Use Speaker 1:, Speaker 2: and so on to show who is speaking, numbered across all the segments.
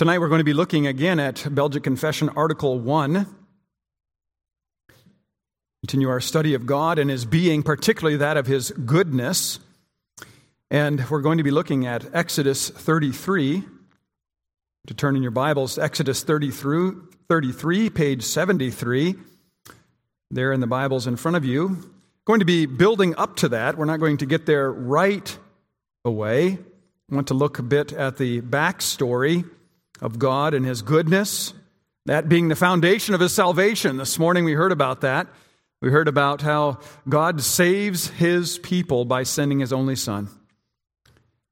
Speaker 1: Tonight we're going to be looking again at Belgic Confession, Article 1. Continue our study of God and His being, particularly that of His goodness. And we're going to be looking at Exodus 33. To turn in your Bibles, Exodus 33, 33 page 73, there in the Bibles in front of you. Going to be building up to that. We're not going to get there right away. I want to look a bit at the backstory of God and His goodness, that being the foundation of His salvation. This morning we heard about that. We heard about how God saves His people by sending His only Son,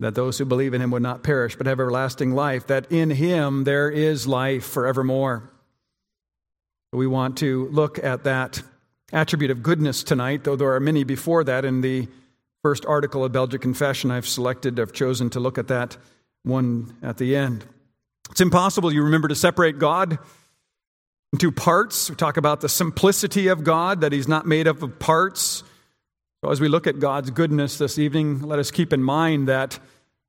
Speaker 1: that those who believe in Him would not perish but have everlasting life, that in Him there is life forevermore. We want to look at that attribute of goodness tonight, though there are many before that in the first article of Belgic Confession. I've selected, I've chosen to look at that one at the end. It's impossible, you remember, to separate God into parts. We talk about the simplicity of God, that He's not made up of parts. So, as we look at God's goodness this evening, let us keep in mind that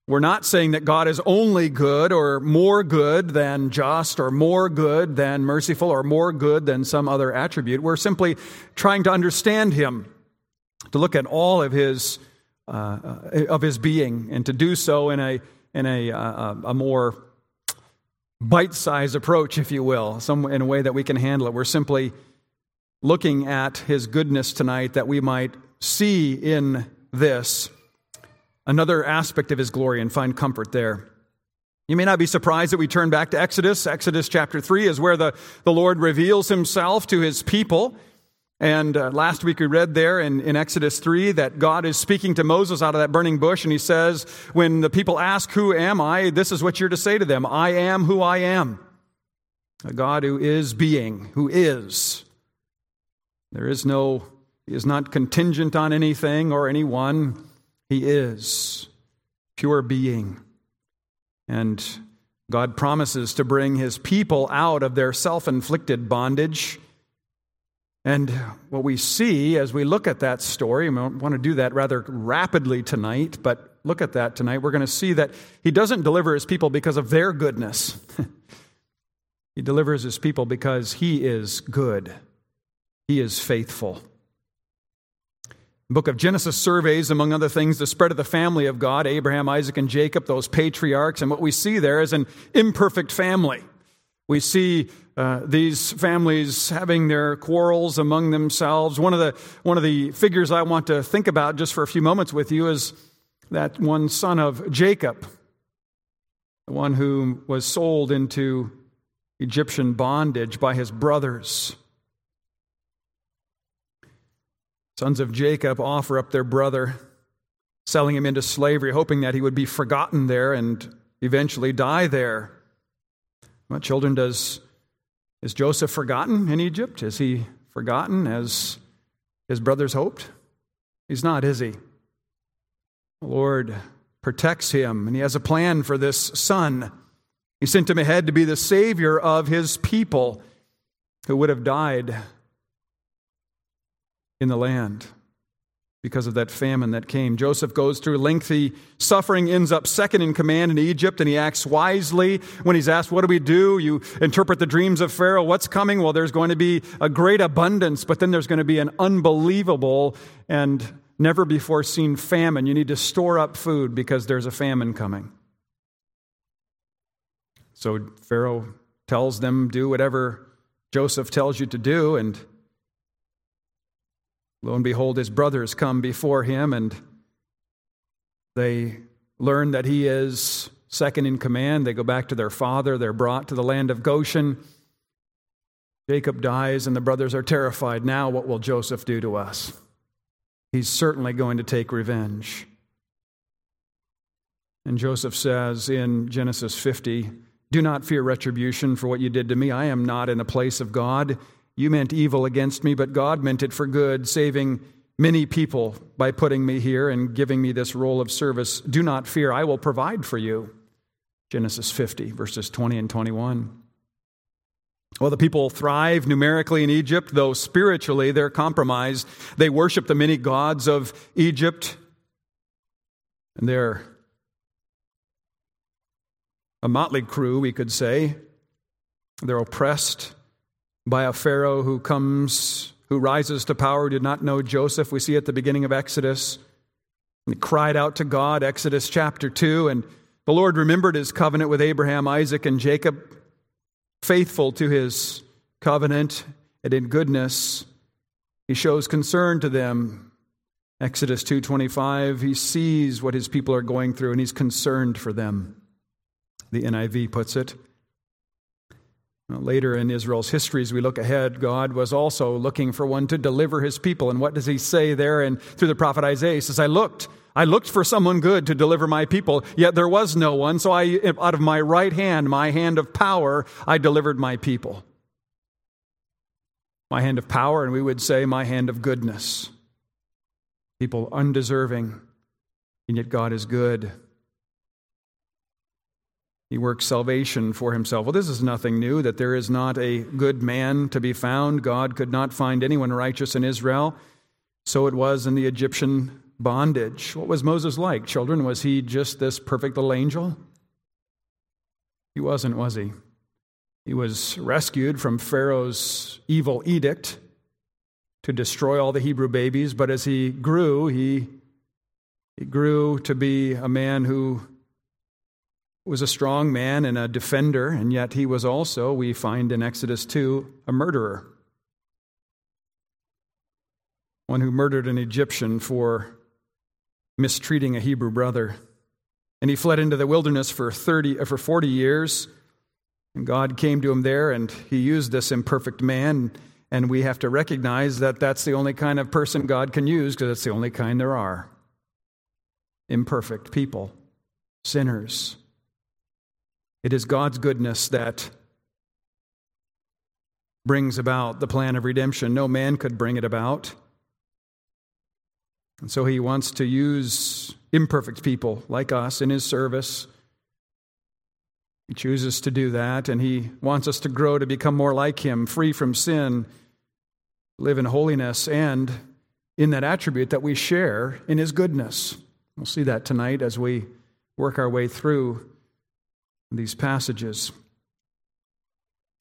Speaker 1: we're not saying that God is only good or more good than just or more good than merciful or more good than some other attribute. We're simply trying to understand Him, to look at all of His, uh, uh of his being, and to do so in a, in a, uh, a more bite sized approach, if you will, some, in a way that we can handle it. We're simply looking at his goodness tonight that we might see in this another aspect of his glory and find comfort there. You may not be surprised that we turn back to Exodus. Exodus chapter 3 is where the, the Lord reveals himself to his people. And uh, last week we read there in, in Exodus 3 that God is speaking to Moses out of that burning bush, and he says, When the people ask, Who am I? this is what you're to say to them I am who I am. A God who is being, who is. There is no, he is not contingent on anything or anyone. He is pure being. And God promises to bring his people out of their self inflicted bondage and what we see as we look at that story, and we want to do that rather rapidly tonight, but look at that tonight, we're going to see that he doesn't deliver his people because of their goodness. he delivers his people because he is good, he is faithful. The book of Genesis surveys, among other things, the spread of the family of God Abraham, Isaac, and Jacob, those patriarchs. And what we see there is an imperfect family. We see uh, these families having their quarrels among themselves. One of, the, one of the figures I want to think about just for a few moments with you is that one son of Jacob, the one who was sold into Egyptian bondage by his brothers. Sons of Jacob offer up their brother, selling him into slavery, hoping that he would be forgotten there and eventually die there. What children does is Joseph forgotten in Egypt? Is he forgotten as his brothers hoped? He's not, is he? The Lord protects him, and he has a plan for this son. He sent him ahead to be the savior of his people who would have died in the land because of that famine that came. Joseph goes through lengthy suffering, ends up second in command in Egypt, and he acts wisely. When he's asked, What do we do? You interpret the dreams of Pharaoh. What's coming? Well, there's going to be a great abundance, but then there's going to be an unbelievable and never before seen famine. You need to store up food because there's a famine coming. So Pharaoh tells them, Do whatever Joseph tells you to do, and Lo and behold, his brothers come before him and they learn that he is second in command. They go back to their father. They're brought to the land of Goshen. Jacob dies, and the brothers are terrified. Now, what will Joseph do to us? He's certainly going to take revenge. And Joseph says in Genesis 50 Do not fear retribution for what you did to me. I am not in a place of God. You meant evil against me, but God meant it for good, saving many people by putting me here and giving me this role of service. Do not fear, I will provide for you. Genesis 50, verses 20 and 21. Well, the people thrive numerically in Egypt, though spiritually they're compromised. They worship the many gods of Egypt, and they're a motley crew, we could say. They're oppressed by a Pharaoh who comes, who rises to power, did not know Joseph. We see at the beginning of Exodus. He cried out to God, Exodus chapter 2, and the Lord remembered his covenant with Abraham, Isaac, and Jacob, faithful to his covenant, and in goodness he shows concern to them. Exodus 2:25 he sees what his people are going through and he's concerned for them. The NIV puts it. Later in Israel's history, as we look ahead, God was also looking for one to deliver his people. And what does he say there? And through the prophet Isaiah, he says, I looked, I looked for someone good to deliver my people, yet there was no one. So I, out of my right hand, my hand of power, I delivered my people. My hand of power, and we would say, my hand of goodness. People undeserving, and yet God is good. He works salvation for himself. Well, this is nothing new that there is not a good man to be found. God could not find anyone righteous in Israel. So it was in the Egyptian bondage. What was Moses like, children? Was he just this perfect little angel? He wasn't, was he? He was rescued from Pharaoh's evil edict to destroy all the Hebrew babies, but as he grew, he, he grew to be a man who was a strong man and a defender, and yet he was also, we find in Exodus 2, a murderer. One who murdered an Egyptian for mistreating a Hebrew brother. And he fled into the wilderness for 30 uh, for 40 years. And God came to him there and he used this imperfect man and we have to recognize that that's the only kind of person God can use because it's the only kind there are. Imperfect people, sinners, it is God's goodness that brings about the plan of redemption. No man could bring it about. And so he wants to use imperfect people like us in his service. He chooses to do that, and he wants us to grow to become more like him, free from sin, live in holiness, and in that attribute that we share in his goodness. We'll see that tonight as we work our way through these passages.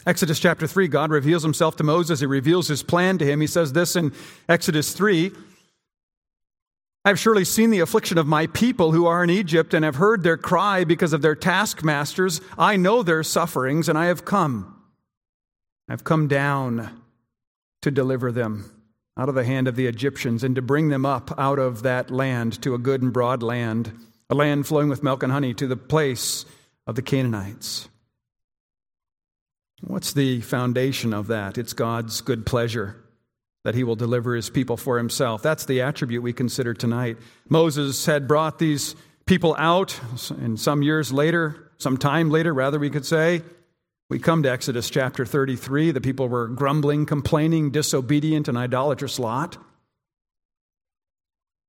Speaker 1: Exodus chapter 3, God reveals himself to Moses. He reveals his plan to him. He says this in Exodus 3 I have surely seen the affliction of my people who are in Egypt and have heard their cry because of their taskmasters. I know their sufferings, and I have come. I've come down to deliver them out of the hand of the Egyptians and to bring them up out of that land to a good and broad land, a land flowing with milk and honey, to the place of the Canaanites. What's the foundation of that? It's God's good pleasure that he will deliver his people for himself. That's the attribute we consider tonight. Moses had brought these people out, and some years later, some time later, rather, we could say, we come to Exodus chapter 33. The people were grumbling, complaining, disobedient, and idolatrous lot.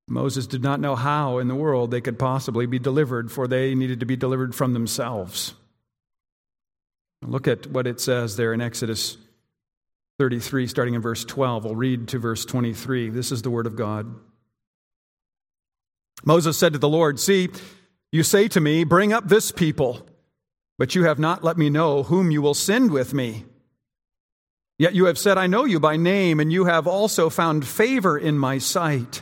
Speaker 1: Moses did not know how in the world they could possibly be delivered, for they needed to be delivered from themselves. Look at what it says there in Exodus 33, starting in verse 12. We'll read to verse 23. This is the word of God. Moses said to the Lord, See, you say to me, Bring up this people, but you have not let me know whom you will send with me. Yet you have said, I know you by name, and you have also found favor in my sight.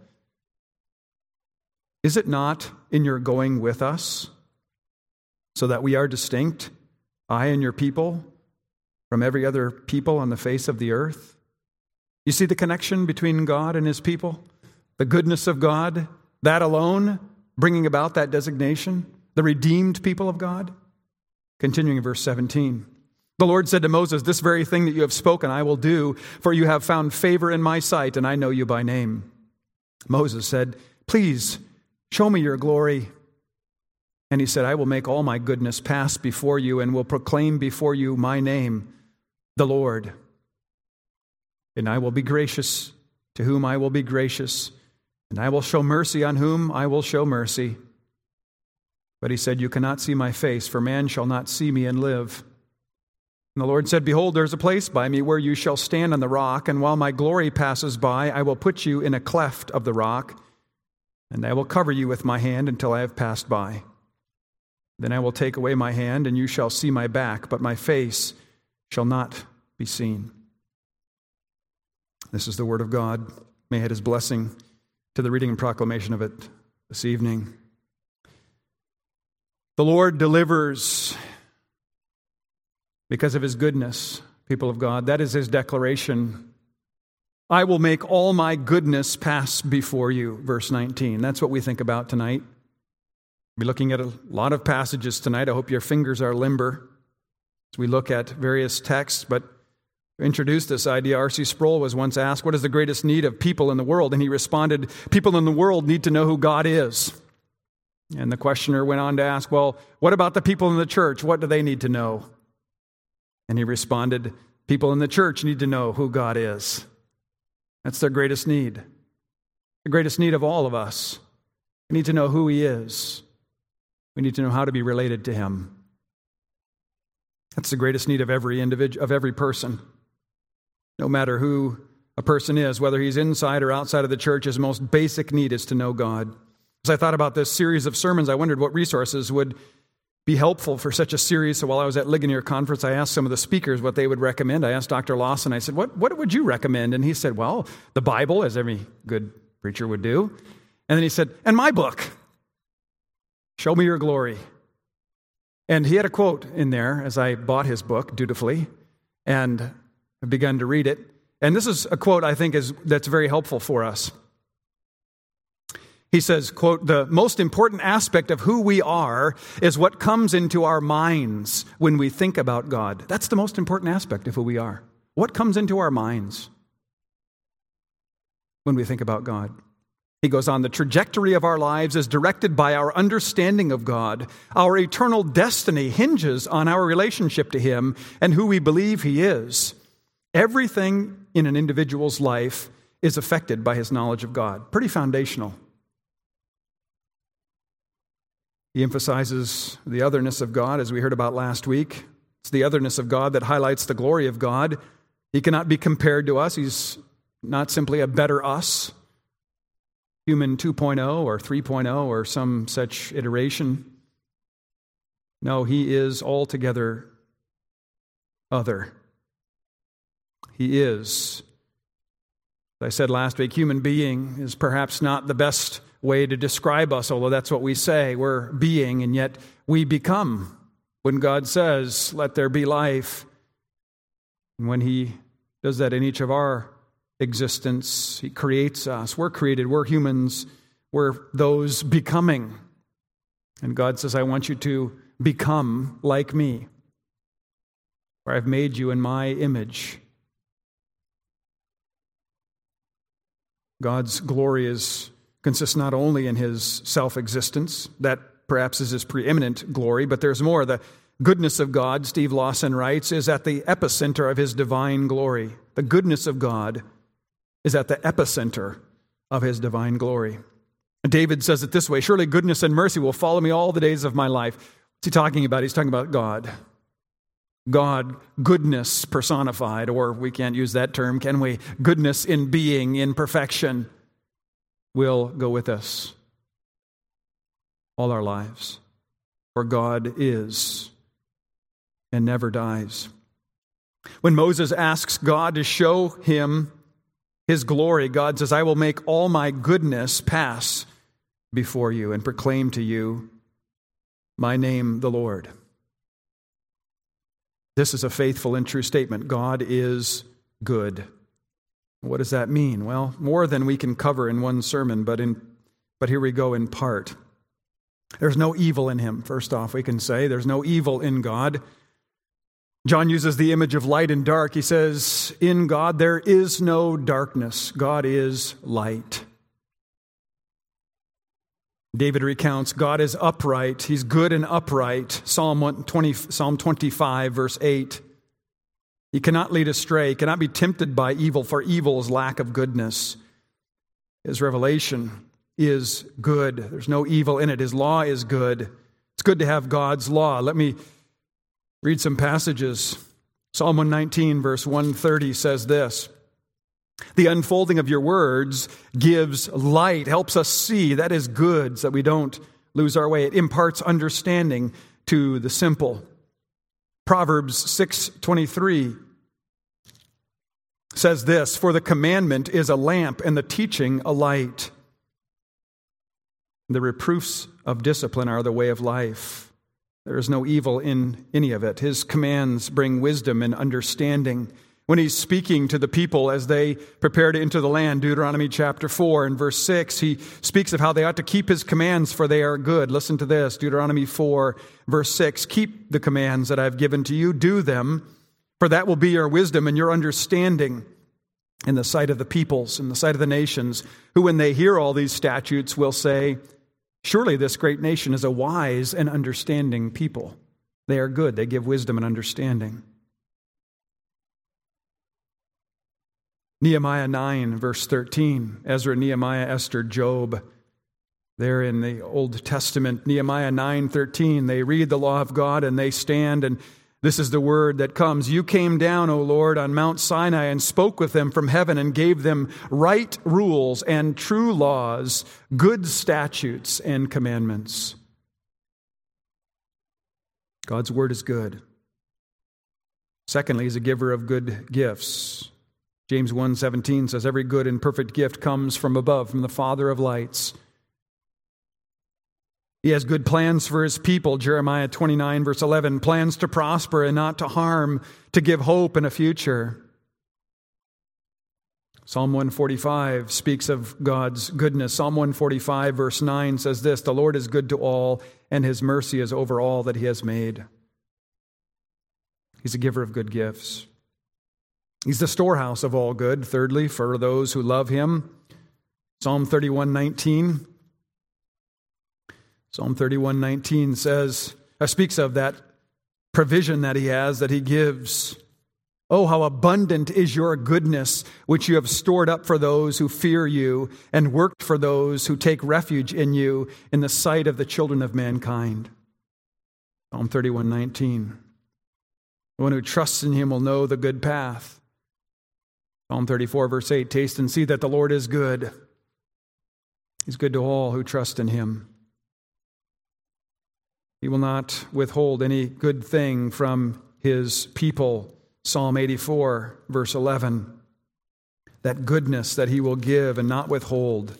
Speaker 1: Is it not in your going with us, so that we are distinct, I and your people, from every other people on the face of the earth? You see the connection between God and his people? The goodness of God, that alone bringing about that designation, the redeemed people of God? Continuing in verse 17. The Lord said to Moses, This very thing that you have spoken I will do, for you have found favor in my sight, and I know you by name. Moses said, Please Show me your glory. And he said, I will make all my goodness pass before you and will proclaim before you my name, the Lord. And I will be gracious to whom I will be gracious, and I will show mercy on whom I will show mercy. But he said, You cannot see my face, for man shall not see me and live. And the Lord said, Behold, there is a place by me where you shall stand on the rock, and while my glory passes by, I will put you in a cleft of the rock, and I will cover you with my hand until I have passed by. Then I will take away my hand, and you shall see my back, but my face shall not be seen. This is the word of God. May it his blessing to the reading and proclamation of it this evening. The Lord delivers because of his goodness, people of God. That is his declaration. I will make all my goodness pass before you, verse 19. That's what we think about tonight. We'll be looking at a lot of passages tonight. I hope your fingers are limber as we look at various texts. But to introduce this idea, R.C. Sproul was once asked, What is the greatest need of people in the world? And he responded, People in the world need to know who God is. And the questioner went on to ask, Well, what about the people in the church? What do they need to know? And he responded, People in the church need to know who God is. That's their greatest need. The greatest need of all of us. We need to know who He is. We need to know how to be related to him. That's the greatest need of every individual, of every person. No matter who a person is, whether he's inside or outside of the church, his most basic need is to know God. As I thought about this series of sermons, I wondered what resources would be helpful for such a series. So while I was at Ligonier Conference, I asked some of the speakers what they would recommend. I asked Dr. Lawson, I said, what, what would you recommend? And he said, Well, the Bible, as every good preacher would do. And then he said, And my book. Show me your glory. And he had a quote in there as I bought his book dutifully and begun to read it. And this is a quote I think is that's very helpful for us. He says, quote, the most important aspect of who we are is what comes into our minds when we think about God. That's the most important aspect of who we are. What comes into our minds when we think about God? He goes on, the trajectory of our lives is directed by our understanding of God. Our eternal destiny hinges on our relationship to Him and who we believe He is. Everything in an individual's life is affected by his knowledge of God. Pretty foundational. He emphasizes the otherness of God, as we heard about last week. It's the otherness of God that highlights the glory of God. He cannot be compared to us, He's not simply a better us human 2.0 or 3.0 or some such iteration. No, he is altogether other. He is. As I said last week, human being is perhaps not the best way to describe us, although that's what we say. We're being, and yet we become. When God says, Let there be life, and when He does that in each of our existence. He creates us. We're created, we're humans, we're those becoming. And God says, I want you to become like me, for I've made you in my image. God's glory is, consists not only in his self existence, that perhaps is his preeminent glory, but there's more. The goodness of God, Steve Lawson writes, is at the epicenter of his divine glory. The goodness of God is at the epicenter of his divine glory. David says it this way Surely goodness and mercy will follow me all the days of my life. What's he talking about? He's talking about God. God, goodness personified, or we can't use that term, can we? Goodness in being, in perfection, will go with us all our lives. For God is and never dies. When Moses asks God to show him his glory, God says, I will make all my goodness pass before you and proclaim to you my name, the Lord. This is a faithful and true statement. God is good. What does that mean? Well, more than we can cover in one sermon, but, in, but here we go in part. There's no evil in him, first off, we can say. There's no evil in God. John uses the image of light and dark. He says, In God there is no darkness, God is light. David recounts God is upright, he's good and upright. Psalm 20, Psalm 25 verse 8. He cannot lead astray, he cannot be tempted by evil, for evil is lack of goodness. His revelation is good. There's no evil in it. His law is good. It's good to have God's law. Let me read some passages. Psalm 119, verse 130 says this The unfolding of your words gives light, helps us see. That is good, so that we don't lose our way. It imparts understanding to the simple. Proverbs 6:23 says this, "For the commandment is a lamp and the teaching a light. The reproofs of discipline are the way of life. There is no evil in any of it. His commands bring wisdom and understanding." When he's speaking to the people as they prepare to enter the land, Deuteronomy chapter 4 and verse 6, he speaks of how they ought to keep his commands, for they are good. Listen to this Deuteronomy 4, verse 6 Keep the commands that I've given to you, do them, for that will be your wisdom and your understanding in the sight of the peoples, in the sight of the nations, who, when they hear all these statutes, will say, Surely this great nation is a wise and understanding people. They are good, they give wisdom and understanding. Nehemiah 9, verse 13. Ezra, Nehemiah, Esther, Job. There in the Old Testament, Nehemiah 9, 13, they read the law of God and they stand, and this is the word that comes. You came down, O Lord, on Mount Sinai and spoke with them from heaven and gave them right rules and true laws, good statutes and commandments. God's word is good. Secondly, he's a giver of good gifts. James 1:17 says every good and perfect gift comes from above from the father of lights. He has good plans for his people, Jeremiah 29 verse 11, plans to prosper and not to harm, to give hope and a future. Psalm 145 speaks of God's goodness. Psalm 145 verse 9 says this, "The Lord is good to all, and his mercy is over all that he has made." He's a giver of good gifts. He's the storehouse of all good, thirdly, for those who love him. Psalm 31:19 Psalm 31:19 says uh, speaks of that provision that he has that he gives. Oh how abundant is your goodness which you have stored up for those who fear you and worked for those who take refuge in you in the sight of the children of mankind. Psalm 31:19 The one who trusts in him will know the good path. Psalm 34, verse 8 Taste and see that the Lord is good. He's good to all who trust in him. He will not withhold any good thing from his people. Psalm 84, verse 11. That goodness that he will give and not withhold.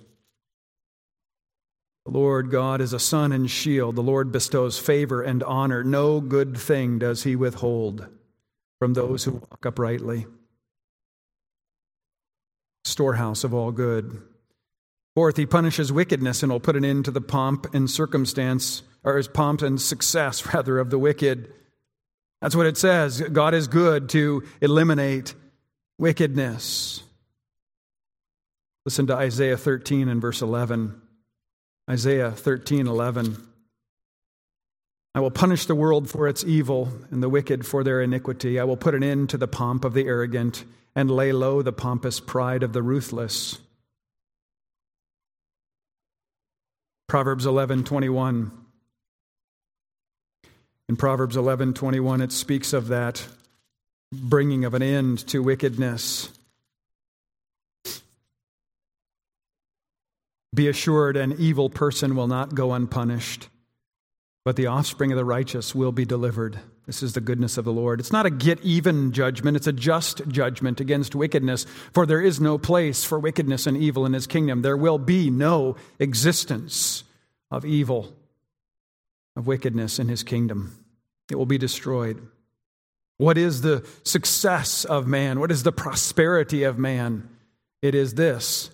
Speaker 1: The Lord God is a sun and shield. The Lord bestows favor and honor. No good thing does he withhold from those who walk uprightly storehouse of all good. Fourth, he punishes wickedness and will put an end to the pomp and circumstance, or his pomp and success, rather, of the wicked. That's what it says. God is good to eliminate wickedness. Listen to Isaiah 13 and verse 11. Isaiah 13, 11. I will punish the world for its evil and the wicked for their iniquity. I will put an end to the pomp of the arrogant and lay low the pompous pride of the ruthless. Proverbs 11:21 In Proverbs 11:21 it speaks of that bringing of an end to wickedness. Be assured an evil person will not go unpunished, but the offspring of the righteous will be delivered. This is the goodness of the Lord. It's not a get even judgment, it's a just judgment against wickedness, for there is no place for wickedness and evil in his kingdom. There will be no existence of evil, of wickedness in his kingdom. It will be destroyed. What is the success of man? What is the prosperity of man? It is this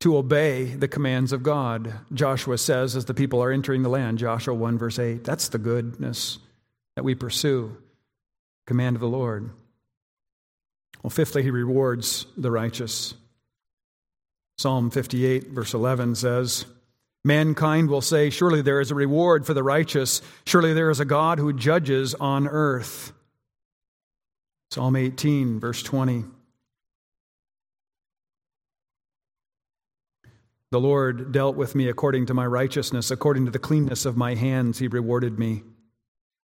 Speaker 1: to obey the commands of God. Joshua says as the people are entering the land, Joshua 1, verse 8. That's the goodness that we pursue, command of the Lord. Well, fifthly, he rewards the righteous. Psalm 58, verse 11 says, Mankind will say, Surely there is a reward for the righteous. Surely there is a God who judges on earth. Psalm 18, verse 20. The Lord dealt with me according to my righteousness, according to the cleanness of my hands, he rewarded me.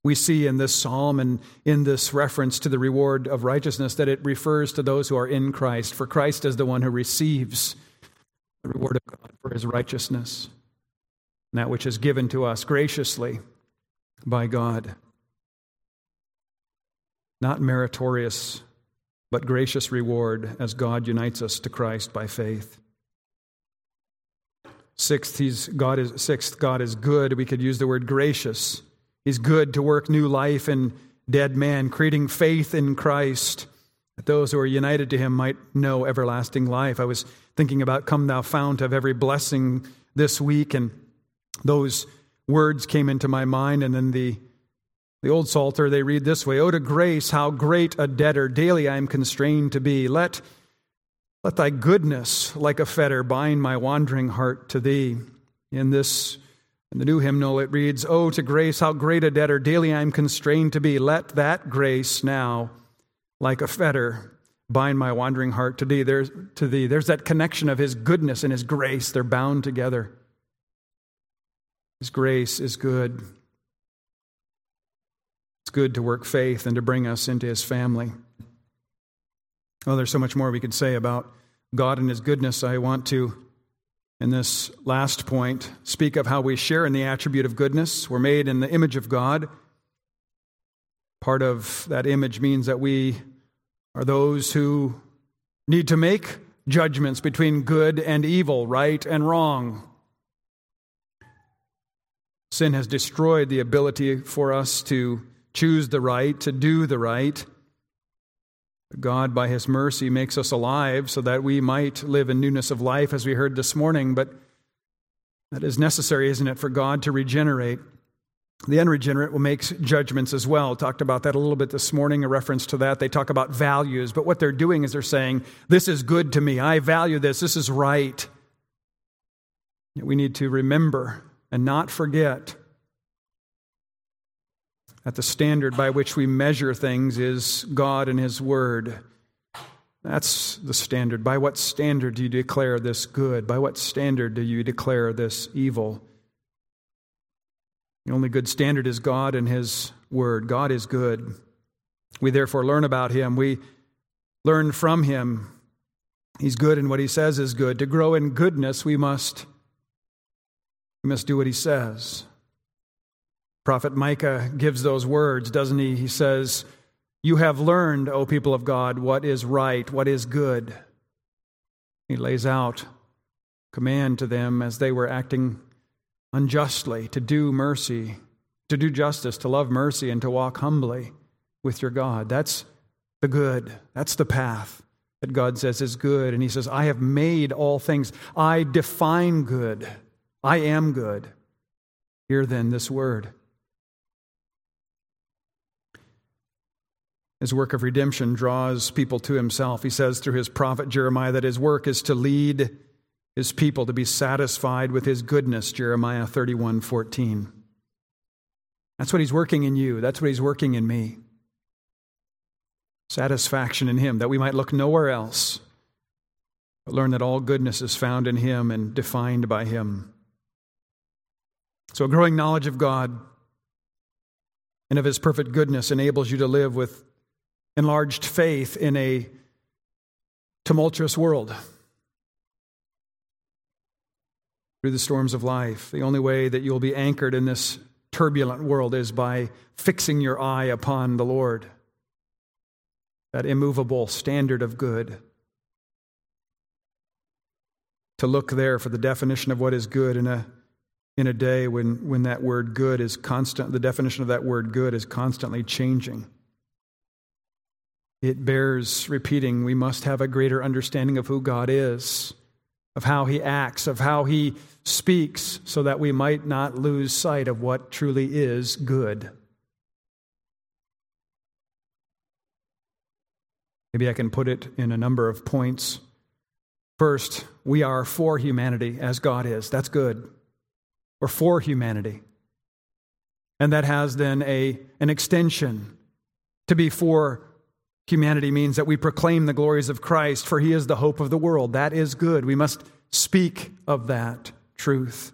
Speaker 1: We see in this psalm and in this reference to the reward of righteousness that it refers to those who are in Christ, for Christ is the one who receives the reward of God for his righteousness and that which is given to us graciously by God. Not meritorious, but gracious reward as God unites us to Christ by faith. Sixth, he's, God is, sixth, God is good. We could use the word gracious. He's good to work new life in dead man, creating faith in Christ, that those who are united to him might know everlasting life. I was thinking about Come Thou Fount of every blessing this week, and those words came into my mind, and then the the old Psalter, they read this way Oh, to grace, how great a debtor daily I am constrained to be. Let, let thy goodness, like a fetter, bind my wandering heart to thee. In this, in the new hymnal, it reads Oh, to grace, how great a debtor daily I am constrained to be. Let that grace now, like a fetter, bind my wandering heart to thee. There's, to thee. There's that connection of his goodness and his grace, they're bound together. His grace is good. It's good to work faith and to bring us into His family. Oh, there's so much more we could say about God and His goodness. I want to, in this last point, speak of how we share in the attribute of goodness. We're made in the image of God. Part of that image means that we are those who need to make judgments between good and evil, right and wrong. Sin has destroyed the ability for us to choose the right, to do the right. God, by His mercy, makes us alive so that we might live in newness of life, as we heard this morning. But that is necessary, isn't it, for God to regenerate? The unregenerate will make judgments as well. Talked about that a little bit this morning, a reference to that. They talk about values, but what they're doing is they're saying, This is good to me. I value this. This is right. We need to remember and not forget that the standard by which we measure things is God and His Word. That's the standard. By what standard do you declare this good? By what standard do you declare this evil? The only good standard is God and His Word. God is good. We therefore learn about Him. We learn from Him. He's good, and what He says is good. To grow in goodness, we must we must do what he says. Prophet Micah gives those words, doesn't he? He says, You have learned, O people of God, what is right, what is good. He lays out command to them as they were acting unjustly to do mercy, to do justice, to love mercy, and to walk humbly with your God. That's the good. That's the path that God says is good. And He says, I have made all things, I define good. I am good. Hear then this word. His work of redemption draws people to himself. He says through his prophet Jeremiah that his work is to lead his people to be satisfied with his goodness, Jeremiah 31 14. That's what he's working in you. That's what he's working in me. Satisfaction in him, that we might look nowhere else, but learn that all goodness is found in him and defined by him. So, a growing knowledge of God and of His perfect goodness enables you to live with enlarged faith in a tumultuous world. Through the storms of life, the only way that you'll be anchored in this turbulent world is by fixing your eye upon the Lord, that immovable standard of good. To look there for the definition of what is good in a in a day when, when that word good is constant, the definition of that word good is constantly changing. It bears repeating. We must have a greater understanding of who God is, of how He acts, of how He speaks, so that we might not lose sight of what truly is good. Maybe I can put it in a number of points. First, we are for humanity as God is. That's good. We're for humanity. And that has then a, an extension. To be for humanity means that we proclaim the glories of Christ, for he is the hope of the world. That is good. We must speak of that truth.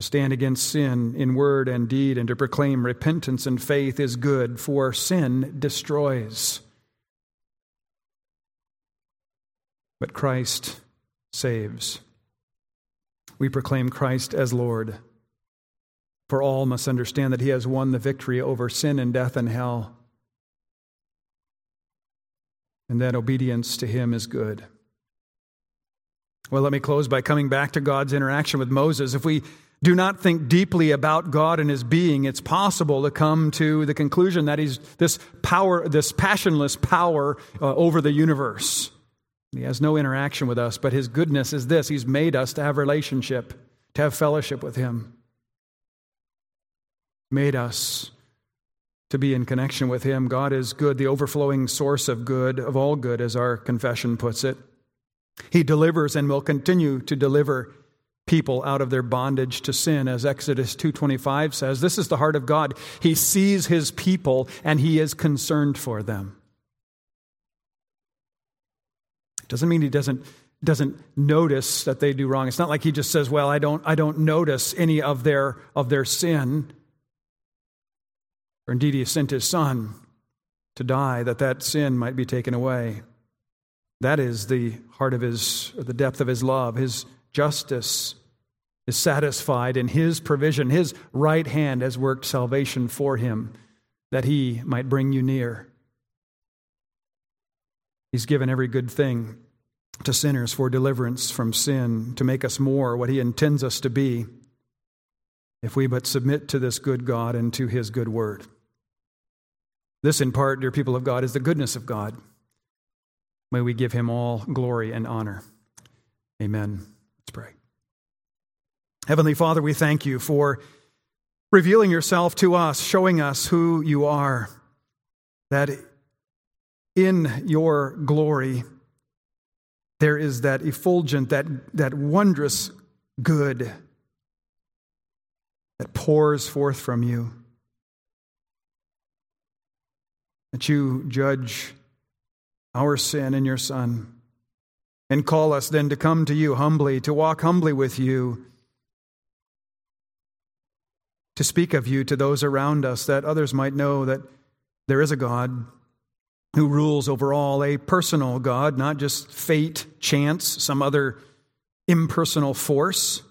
Speaker 1: To stand against sin in word and deed and to proclaim repentance and faith is good, for sin destroys. But Christ saves. We proclaim Christ as Lord. For all must understand that he has won the victory over sin and death and hell, and that obedience to him is good. Well, let me close by coming back to God's interaction with Moses. If we do not think deeply about God and his being, it's possible to come to the conclusion that he's this power, this passionless power uh, over the universe. He has no interaction with us, but his goodness is this He's made us to have relationship, to have fellowship with him. Made us to be in connection with him. God is good, the overflowing source of good, of all good, as our confession puts it. He delivers and will continue to deliver people out of their bondage to sin as Exodus 2:25 says this is the heart of God he sees his people and he is concerned for them It Doesn't mean he doesn't, doesn't notice that they do wrong. It's not like he just says, Well, I don't, I don't notice any of their, of their sin. Or indeed, he sent his son to die that that sin might be taken away. That is the heart of his, or the depth of his love. His justice is satisfied in his provision. His right hand has worked salvation for him that he might bring you near. He's given every good thing to sinners for deliverance from sin, to make us more what He intends us to be, if we but submit to this good God and to His good word. This, in part, dear people of God, is the goodness of God. May we give Him all glory and honor. Amen. Let's pray. Heavenly Father, we thank you for revealing yourself to us, showing us who you are, that in your glory, there is that effulgent, that, that wondrous good that pours forth from you. That you judge our sin in your Son and call us then to come to you humbly, to walk humbly with you, to speak of you to those around us, that others might know that there is a God who rules over all, a personal God, not just fate, chance, some other impersonal force,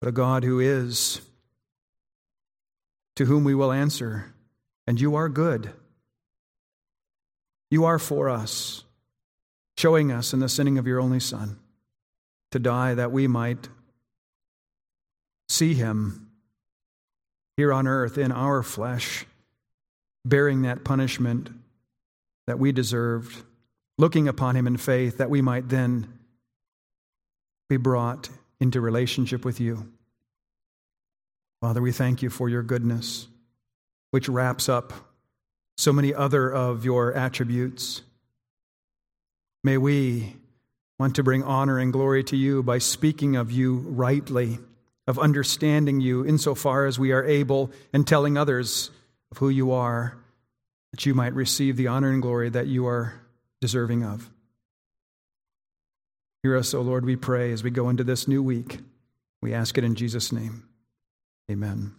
Speaker 1: but a God who is, to whom we will answer, and you are good. You are for us, showing us in the sending of your only Son to die that we might see him here on earth in our flesh, bearing that punishment that we deserved, looking upon him in faith that we might then be brought into relationship with you. Father, we thank you for your goodness, which wraps up so many other of your attributes. May we want to bring honor and glory to you by speaking of you rightly, of understanding you insofar as we are able, and telling others of who you are that you might receive the honor and glory that you are deserving of. Hear us, O Lord, we pray, as we go into this new week. We ask it in Jesus' name. Amen.